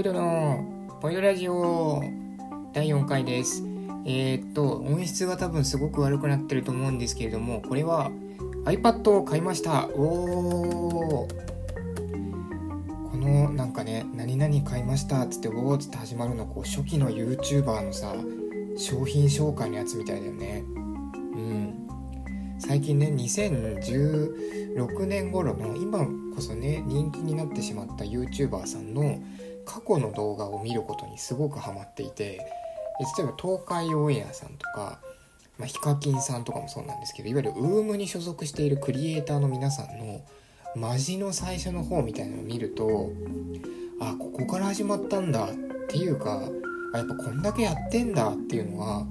ポイドのポイドラジオ第4回です。えー、っと、音質が多分すごく悪くなってると思うんですけれども、これは iPad を買いました。おーこのなんかね、何々買いましたっつって、おーっつって始まるの、こう初期の YouTuber のさ、商品紹介のやつみたいだよね。うん。最近ね、2016年頃の、今こそね、人気になってしまった YouTuber さんの過去の動画を見ることにすごくハマっていて例えば東海オンエアさんとか、まあ、ヒカキンさんとかもそうなんですけどいわゆる UM に所属しているクリエイターの皆さんのマジの最初の方みたいなのを見るとあここから始まったんだっていうかあやっぱこんだけやってんだっていうのは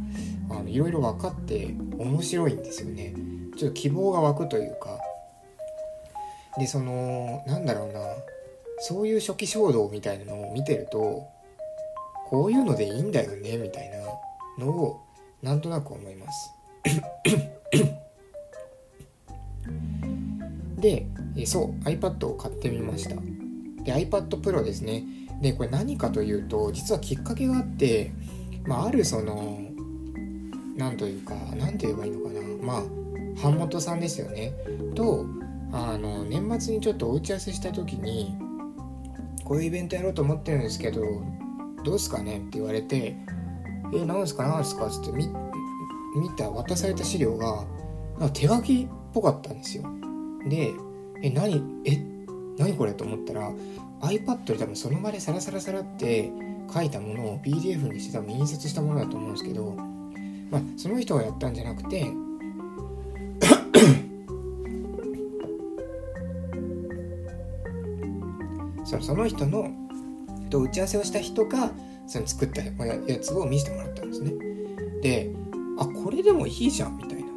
あのいろいろ分かって面白いんですよね。ちょっと希望が湧くというか。でそのなんだろうな。そういう初期衝動みたいなのを見てるとこういうのでいいんだよねみたいなのをなんとなく思います。でえそう iPad を買ってみました。で iPad Pro ですね。でこれ何かというと実はきっかけがあって、まあ、あるその何というか何て言えばいいのかな。まあ版元さんですよね。とあの年末にちょっとお打ち合わせした時にこういうイベントやろうと思ってるんですけどどうすかね？って言われて「えな何すか何すか?」っつって見見た渡された資料がなんか手書きっぽかったんですよで「え何え何これ?」と思ったら iPad で多分その場でサラサラサラって書いたものを PDF にして多分印刷したものだと思うんですけどまあその人がやったんじゃなくてのその人のと打ち合わせをした人がその作ったやつを見せてもらったんですね。であこれでもいいじゃんみたいな。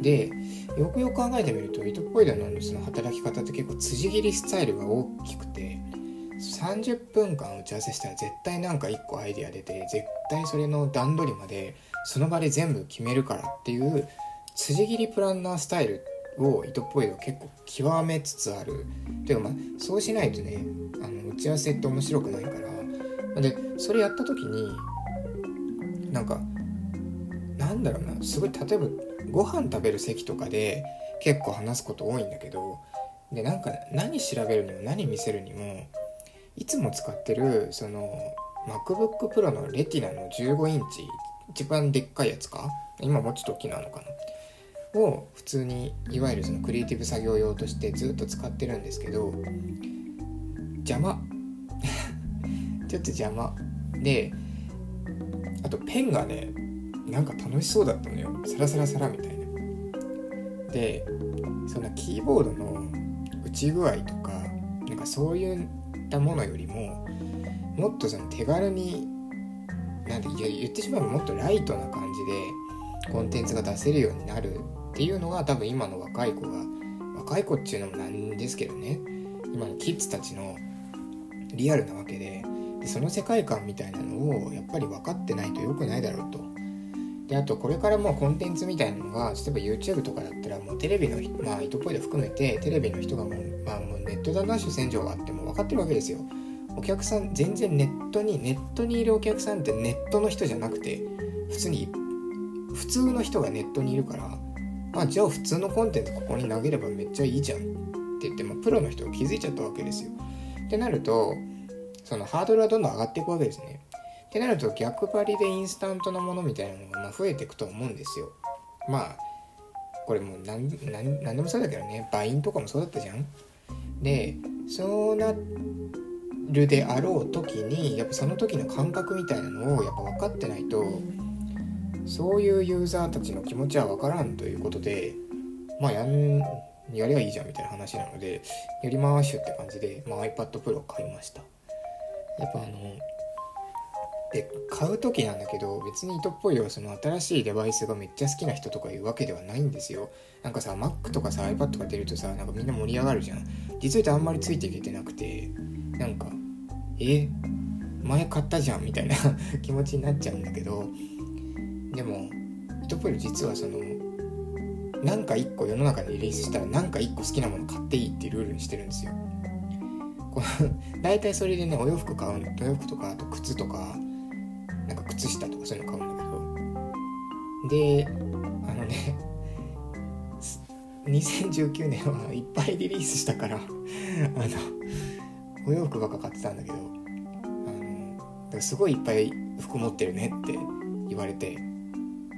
でよくよく考えてみると糸ポイドのその働き方って結構辻切りスタイルが大きくて30分間打ち合わせしたら絶対なんか1個アイデア出て絶対それの段取りまでその場で全部決めるからっていう辻切りプランナースタイルを糸っぽいの結構極めつつある。ていうかまあそうしないとねあの打ち合わせって面白くないから。でそれやった時になんかなんだろうなすごい例えばご飯食べる席とかで結構話すこと多いんだけどでなんか何調べるにも何見せるにもいつも使ってるその MacBook Pro のレティナの15インチ一番でっかいやつか？今もうちょっと大きなのかな？を普通にいわゆるそのクリエイティブ作業用としてずっと使ってるんですけど邪魔。ちょっと邪魔。であとペンがねなんか楽しそうだったのよ。サラサラサラみたいな。でそんなキーボードの打ち具合とかなんかそういったものよりももっとその手軽になんて言ってしまえばもっとライトな感じでコンテンツが出せるようになるっていうのが多分今の若い子が若い子っていうのもなんですけどね今のキッズたちのリアルなわけででその世界観みたいなのをやっぱり分かってないと良くないだろうと。であとこれからもうコンテンツみたいなのが例えば YouTube とかだったらもうテレビのまあ糸っぽいで含めてテレビの人がもう,、まあ、もうネットだな主戦場があっても分かってるわけですよ。お客さん全然ネットにネットにいるお客さんってネットの人じゃなくて普通に普通の人がネットにいるからあじゃあ普通のコンテンツここに投げればめっちゃいいじゃんって言って、まあ、プロの人が気づいちゃったわけですよ。ってなるとそのハードルはどんどん上がっていくわけですね。ってなると逆張りでインスタントなものみたいなのが増えていくと思うんですよ。まあこれもう何何でもそうだけどねバインとかもそうだったじゃん。でそうなるであろう時にやっぱその時の感覚みたいなのをやっぱ分かってないとそういうユーザーたちの気持ちは分からんということでまあやんやりゃいいじゃんみたいな話なのでやりまーしゅって感じで、まあ、iPad Pro を買いました。やっぱあので買う時なんだけど別に糸っぽいよその新しいデバイスがめっちゃ好きな人とかいうわけではないんですよ。なんかさ Mac とかさ iPad が出るとさなんかみんな盛り上がるじゃん。実は言うとあんまりついていけてなくてなんかえ前買ったじゃんみたいな 気持ちになっちゃうんだけどでも糸プル実はその何か1個世の中にリリースしたら何か1個好きなもの買っていいっていうルールにしてるんですよ。この大体それでねお洋服買うのお洋服とかあと靴とかなんか靴下とかそういうの買うんだけど。であのね2019年はいっぱいリリースしたからあのお洋服ばっか買ってたんだけどあのすごいいっぱい服持ってるねって言われて。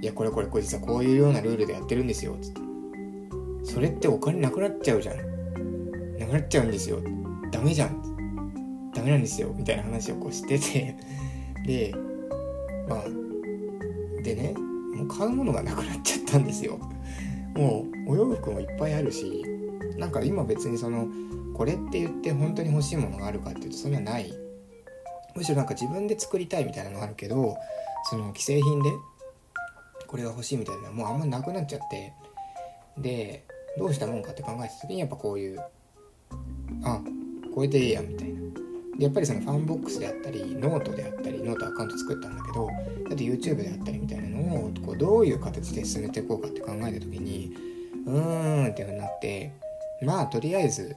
いやこれこれこれ実はこういうようなルールでやってるんですよつって。それってお金なくなっちゃうじゃん。なくなっちゃうんですよ。ダメじゃん。ダメなんですよ。みたいな話をこうしてて。でまあでねもう買うものがなくなっちゃったんですよ。もうお洋服もいっぱいあるしなんか今別にそのこれって言って本当に欲しいものがあるかっていうとそんなない。むしろなんか自分で作りたいみたいなのがあるけどその既製品でこれが欲しいみたいなもうあんまなくなっちゃってでどうしたもんかって考えた時にやっぱこういうあこれでええやんみたいなでやっぱりそのファンボックスであったりノートであったりノートアカウント作ったんだけどあと YouTube であったりみたいなのをこうどういう形で進めていこうかって考えた時にうーんってなってまあとりあえず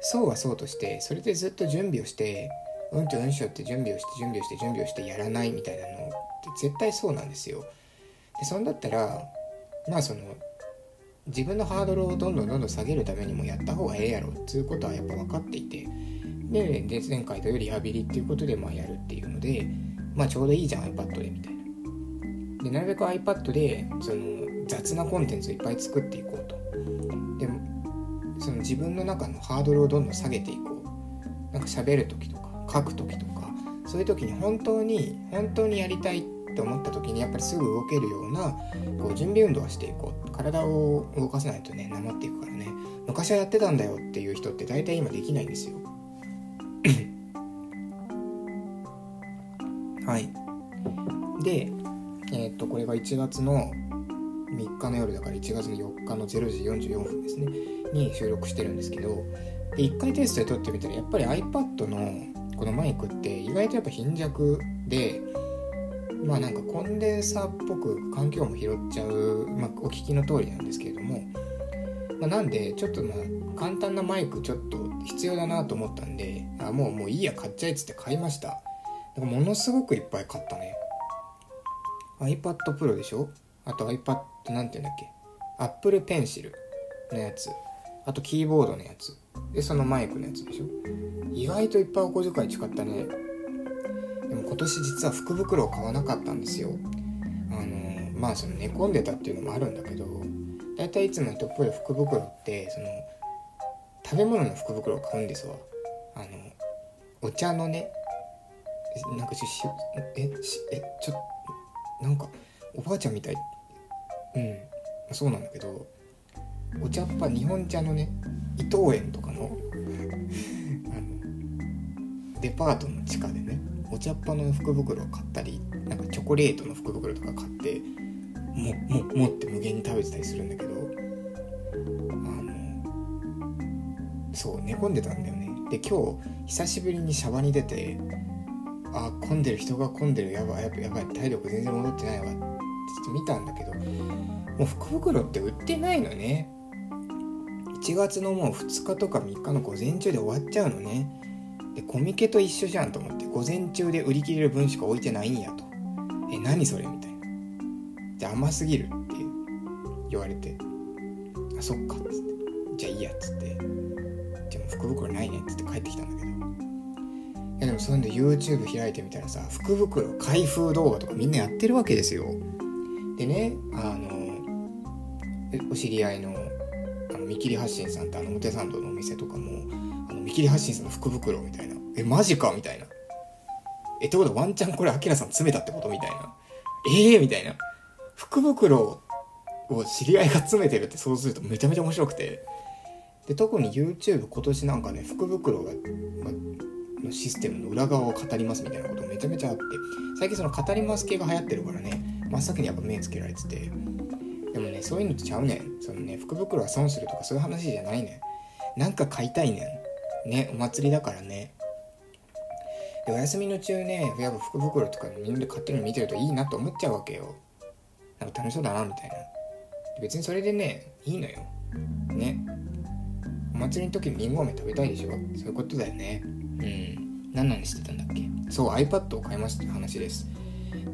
そうはそうとしてそれでずっと準備をしてうんちょうんしょって準備をして準備をして準備をしてやらないみたいなのって絶対そうなんですよ。でそんだったらまあその自分のハードルをどんどんどんどん下げるためにもやった方がええやろっていうことはやっぱ分かっていてでで前回というリハビリっていうことでまあやるっていうのでまあちょうどいいじゃん iPad でみたいな。でなるべく iPad でその雑なコンテンツをいっぱい作っていこうと。でその自分の中のハードルをどんどん下げていこう。なんか喋る時とか書く時とかそういう時に本当に本当にやりたいって思った時にやっぱりすぐ動けるようなこう準備運動はしていこう。体を動かさないとねなまっていくからね。昔はやってたんだよっていう人って大体今できないんですよ。はい。でえー、っとこれが1月の3日の夜だから1月の4日の0時44分ですね。に収録してるんですけどで1回テストで撮ってみたらやっぱり iPad のこのマイクって意外とやっぱ貧弱でまあなんかコンデンサーっぽく環境も拾っちゃう、まあ、お聞きの通りなんですけれども、まあ、なんでちょっとまあ簡単なマイクちょっと必要だなと思ったんであもうもういいや買っちゃえっつって買いました。だからものすごくいっぱい買ったね。iPad Pro でしょ？あと iPad なんて言うんだっけ？Apple Pencil のやつ。あとキーボードのやつ。でそのマイクのやつでしょ？意外といっぱいお小遣い使ったね。今年実は福袋を買わなかったんですよ。あのまあその寝込んでたっていうのもあるんだけどだいたいつも人っぽい福袋ってその食べ物の福袋を買うんですわ。あのお茶のねなんかしえしえちょなんかおばあちゃんみたい。うん。そうなんだけどお茶っ葉日本茶のね伊藤園とかの あのデパートの地下でね。お茶っ葉の福袋を買ったりなんかチョコレートの福袋とか買ってもももって無限に食べてたりするんだけどあのそう寝込んでたんだよね。で今日久しぶりにシャバに出てあ混んでる人が混んでるやばいやばいやばい体力全然戻ってないわって見たんだけどもう福袋って売ってないのね。1月のもう2日とか3日の午前中で終わっちゃうのね。でコミケと一緒じゃんと思って午前中で売り切れる分しか置いてないんやと。え何それみたいな。じゃあ甘すぎるって言われて。あそっかっつって。じゃあいいやっつって。じゃあも福袋ないねっつって帰ってきたんだけど。いやでもそういうの YouTube 開いてみたらさ福袋開封動画とかみんなやってるわけですよ。でねあのお知り合いのあの見切り発信さんってあの表参道のお店とかもあの見切り発信さんの福袋みたいな。えマジか？みたいな。えってことはワンチャンこれアキラさん詰めたってことみたいな。ええー、みたいな。福袋を知り合いが詰めてるって想像するとめちゃめちゃ面白くて。で特に YouTube 今年なんかね福袋が、まのシステムの裏側を語りますみたいなことめちゃめちゃあって。最近その語ります系が流行ってるからね真っ先にやっぱ目つけられてて。でもねそういうのとちゃうねん。そのね福袋は損するとかそういう話じゃないねん。なんか買いたいねん。ねお祭りだからね。でお休みの中ねやっぱ福袋とかみんなで買ってるの見てるといいなと思っちゃうわけよ。なんか楽しそうだなみたいな。別にそれでねいいのよ。ね。お祭りの時にりんご飴食べたいでしょ？そういうことだよね。うん。何なんしてたんだっけ？そう iPad を買いましたって話です。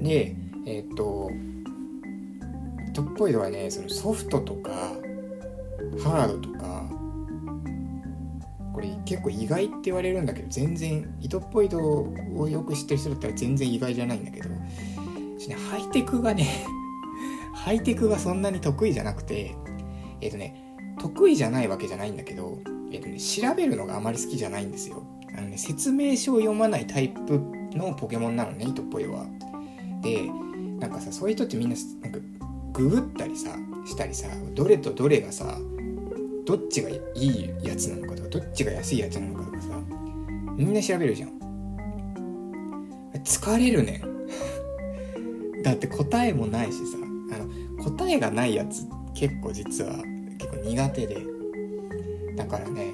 でえー、っとトッポイドはねそのソフトとかハードとかこれ結構意外って言われるんだけど全然糸っぽいドをよく知ってる人だったら全然意外じゃないんだけどハイテクがね ハイテクがそんなに得意じゃなくてえっ、ー、とね得意じゃないわけじゃないんだけど、えっ、ー、とね、調べるのがあまり好きじゃないんですよ。あのね説明書を読まないタイプのポケモンなのね糸っぽいは。でなんかさそういう人ってみんななんかググったりさしたりさどれとどれがさどっちがいいやつなのかとかどっちが安いやつなのかとかさみんな調べるじゃん。疲れるね。ん だって答えもないしさあの答えがないやつ結構実は結構苦手で。だからね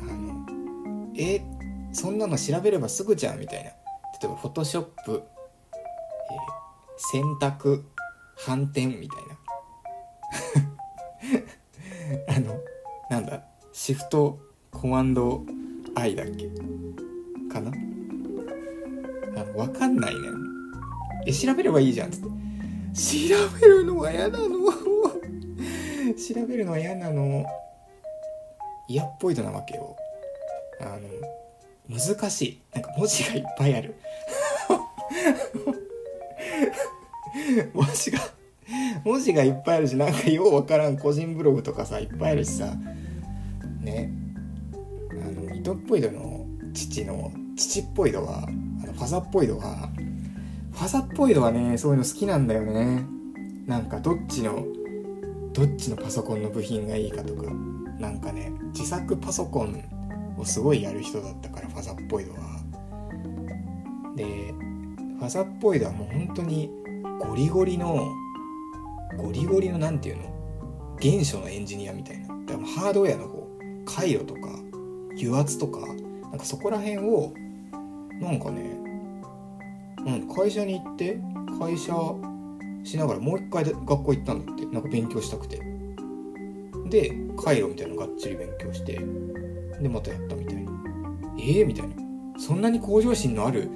あのえそんなの調べればすぐじゃんみたいな。例えばフォトショップ、えー、洗濯反転みたいな。なんだ？シフトコマンド I だっけ？かな？あの分かんないね。え調べればいいじゃん。っつって調べるのは嫌なの。調べるのは嫌なの。嫌っぽいとなわけよ。あの難しい。なんか文字がいっぱいある。文字が文字がいっぱいあるしなんかようわからん。個人ブログとかさいっぱいあるしさ。ねあの糸っぽい度の父の父っぽい度はあのファザっぽい度はファザっぽい度はねそういうの好きなんだよね。なんかどっちのどっちのパソコンの部品がいいかとかなんかね自作パソコンをすごいやる人だったからファザっぽい度は。でファザっぽい度はもう本当にゴリゴリのゴリゴリの何て言うの？原初のエンジニアみたいな。ハードウェアの回路とか油圧とかなんかそこら辺をなんかね、うん、会社に行って会社しながらもう一回学校行ったんだって。なんか勉強したくて。で回路みたいなのがっつり勉強してでまたやったみたいな。ええー、みたいな。そんなに向上心のある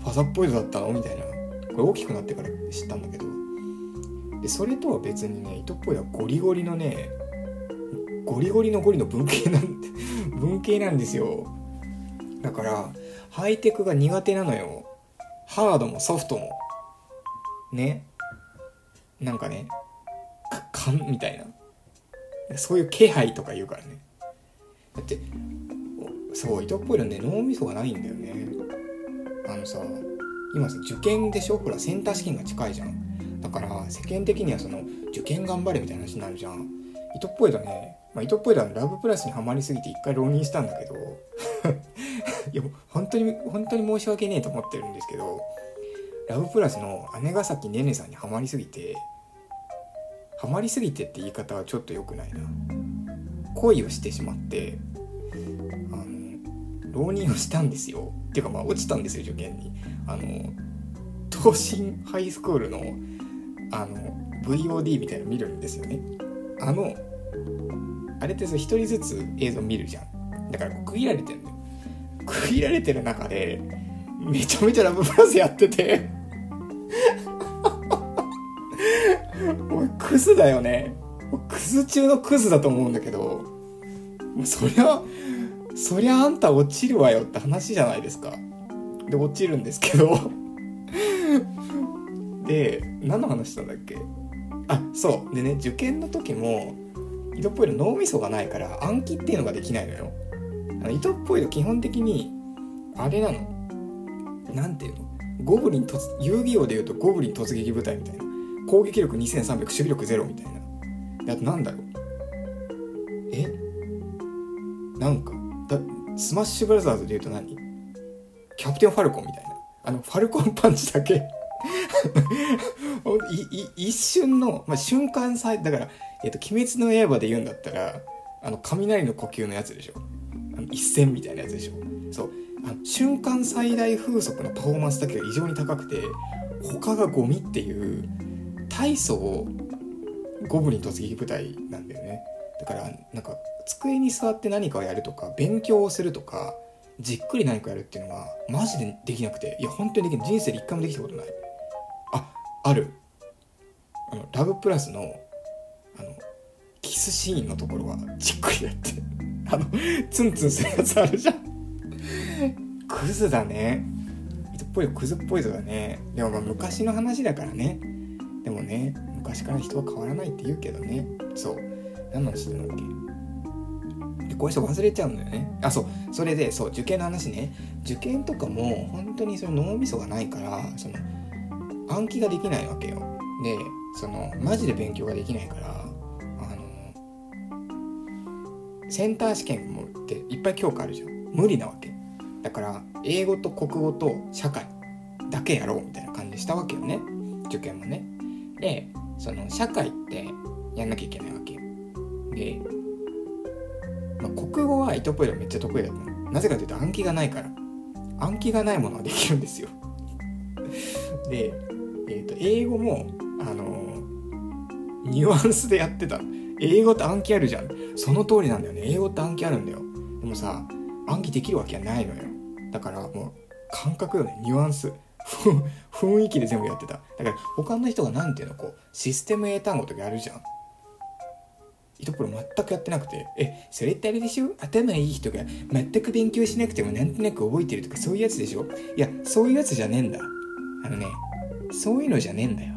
ファザっぽいのだったの？みたいな。これ大きくなってから知ったんだけど。でそれとは別にね糸っぽいはゴリゴリのねゴリゴリのゴリの文系なんて 文系なんですよ。だからハイテクが苦手なのよ。ハードもソフトも。ね。なんかねかんみたいな。そういう気配とか言うからね。だってそう糸っぽいのね脳みそがないんだよね。あのさ今さ受験でしょ？ほらセンター試験が近いじゃん。だから世間的にはその受験頑張れみたいな話になるじゃん。糸っぽいとね、まあ、糸っぽいとはラブプラスにはまりすぎて一回浪人したんだけど。いや本当に本当に申し訳ねえと思ってるんですけどラブプラスの姉ヶ崎ねねさんにはまりすぎてハマりすぎてって言い方はちょっと良くないな。恋をしてしまってあの浪人をしたんですよ。っていうかまあ落ちたんですよ受験に。あの東進ハイスクールのあの VOD みたいなの見るんですよね。あのあれってさ一人ずつ映像見るじゃん。だから区切られてるのよ。区切られてる中でめちゃめちゃラブプラスやってて。おいクズだよね。クズ中のクズだと思うんだけど。そりゃそりゃあんた落ちるわよって話じゃないですか。で落ちるんですけど。で何の話したんだっけ？あそう。でね受験の時も糸っぽいの脳みそがないから暗記っていうのができないのよ。あの糸っぽいの基本的にあれなの。なんていうの。ゴブリン突遊戯王でいうとゴブリン突撃部隊みたいな。攻撃力2300守備力0みたいな。あとなんだろう。え？なんか。だスマッシュブラザーズでいうと何？キャプテンファルコンみたいな。あのファルコンパンチだけ。一瞬の、まあ、瞬間さだから、えっ、と、鬼滅の刃で言うんだったら、あの、雷の呼吸のやつでしょ。あの一戦みたいなやつでしょ。そう。あの瞬間最大風速のパフォーマンスだけが異常に高くて、他がゴミっていう、大層ゴブリン突撃部隊なんだよね。だからなんか机に座って何かをやるとか勉強をするとかじっくり何かやるっていうのがマジでできなくていや本当にできない人生で一回もできたことないある。あのラブプラスのあのキスシーンのところはじっくりやって。あのツンツンするやつあるじゃん。クズだね。糸っぽいクズっぽいぞだね。でもまあ昔の話だからね。でもね昔から人は変わらないって言うけどね。そう。何の話してんだっけ。でこういう人忘れちゃうんだよね。あそう。それでそう受験の話ね。受験とかも本当にその脳みそがないからその暗記ができないわけよ。でそのマジで勉強ができないからあのセンター試験もっていっぱい教科あるじゃん。無理なわけ。だから英語と国語と社会だけやろうみたいな感じしたわけよね。受験もね。でその社会ってやんなきゃいけないわけで、まあ、国語は糸ポイドめっちゃ得意だったなぜかというと暗記がないから。暗記がないものはできるんですよ。で、英語もあのニュアンスでやってた。英語って暗記あるじゃん。その通りなんだよね。英語って暗記あるんだよ。でもさ暗記できるわけはないのよ。だからもう感覚よね。ニュアンス。雰囲気で全部やってた。だから他の人が何ていうのこうシステム英単語とかやるじゃん。糸プロ全くやってなくて、え、それってあれでしょ？頭いい人が全く勉強しなくてもなんとなく覚えてるとかそういうやつでしょ？いや、そういうやつじゃねえんだ。あのね、そういうのじゃねえんだよ。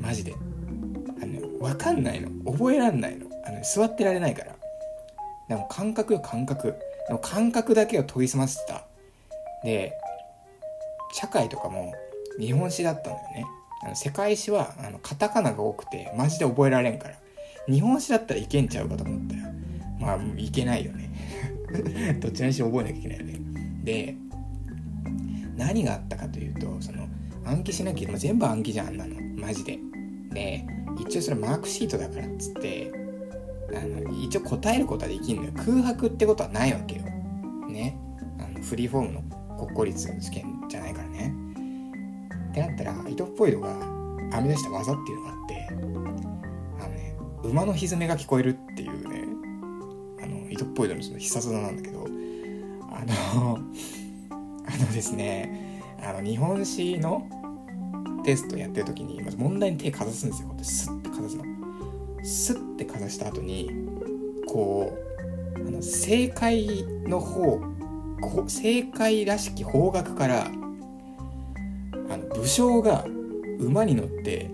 マジで。あの、わかんないの。覚えらんないの。あの、座ってられないから。でも感覚よ、感覚。でも感覚だけを研ぎ澄ませてた。で、社会とかも日本史だったんだよね。あの世界史はあのカタカナが多くてマジで覚えられんから。日本史だったらいけんちゃうかと思ったよ。まあ、いけないよね。どっちにしろ覚えなきゃいけないよね。で、何があったかというと、その、暗記しなきゃ、全部暗記じゃん、あんなの。マジで。で、一応それマークシートだからっつって、あの、一応答えることはできんのよ。空白ってことはないわけよ。ね。あのフリーフォームの国公立の試験じゃないからね。ってなったら、伊藤っぽいのが編み出した技っていうのがあって、あのね、馬の蹄が聞こえるっていうね、あの、糸っぽいのその必殺技なんだけど、あの、あのですね、あの、日本史のテストやってる時に、まず問題に手かざすんですよ。こうやってスッてかざすの。スッてかざした後に、こう、あの正解の方、こ正解らしき方角から、あの武将が馬に乗って、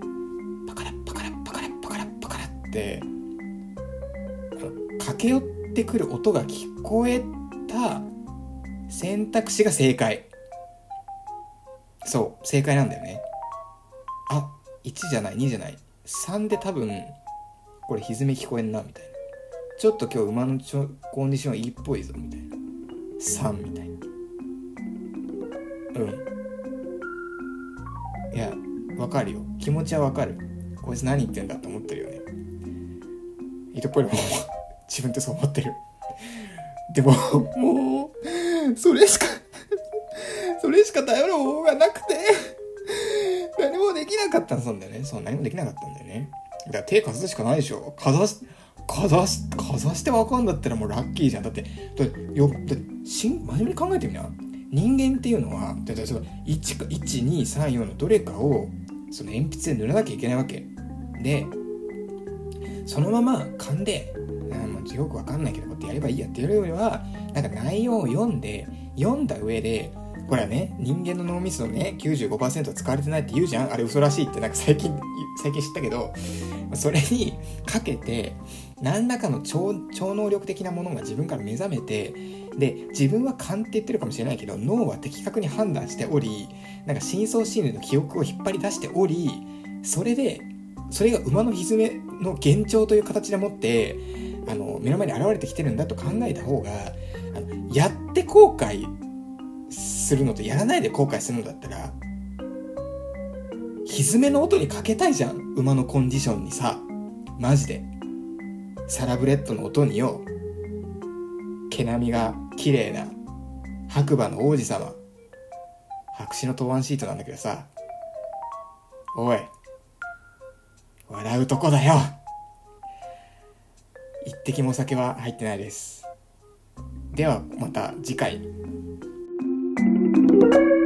パカラッパカラッパカラッパカラッパカラって、あの駆け寄ってくる音が聞こえた選択肢が正解。そう、正解なんだよね。あ、1じゃない、2じゃない。3で多分、これ歪め聞こえんな、みたいな。ちょっと今日馬のちょコンディションいいっぽいぞ、みたいな。3みたいな。うん。いや、わかるよ。気持ちはわかる。こいつ何言ってんだと思ってるよね。糸っぽいのも自分ってそう思ってる。でも、もう、それしか、しか頼る方法がなくて、何もできなかったんだよね。そう、何もできなかったんだよね。だから手かざすしかないでしょ。かざし、かざし、かざしてわかんだったらもうラッキーじゃん。だって、だよ、だしん、真面目に考えてみな。人間っていうのは、だだその1か、1、2、3、4のどれかを、その鉛筆で塗らなきゃいけないわけ。で、そのまま勘で、あもうよくわかんないけど、こうやってやればいいやってやるよりは、なんか内容を読んで、読んだ上で、これはね、人間の脳みそのね、95%使われてないって言うじゃん。あれ嘘らしいってなんか最近、最近知ったけど、それにかけて、何らかの超超能力的なものが自分から目覚めて、で、自分は勘って言ってるかもしれないけど、脳は的確に判断しており、なんか深層心理の記憶を引っ張り出しており、それで、それが馬の蹄の幻聴という形でもって、あの、目の前に現れてきてるんだと考えた方が、やって後悔するのとやらないで後悔するのだったら、蹄の音にかけたいじゃん。馬のコンディションにさ。マジで。サラブレッドの音によ。毛並みが綺麗な白馬の王子様。白紙の答案シートなんだけどさ。おい。笑うとこだよ。一滴もお酒は入ってないですではまた次回 Thank you.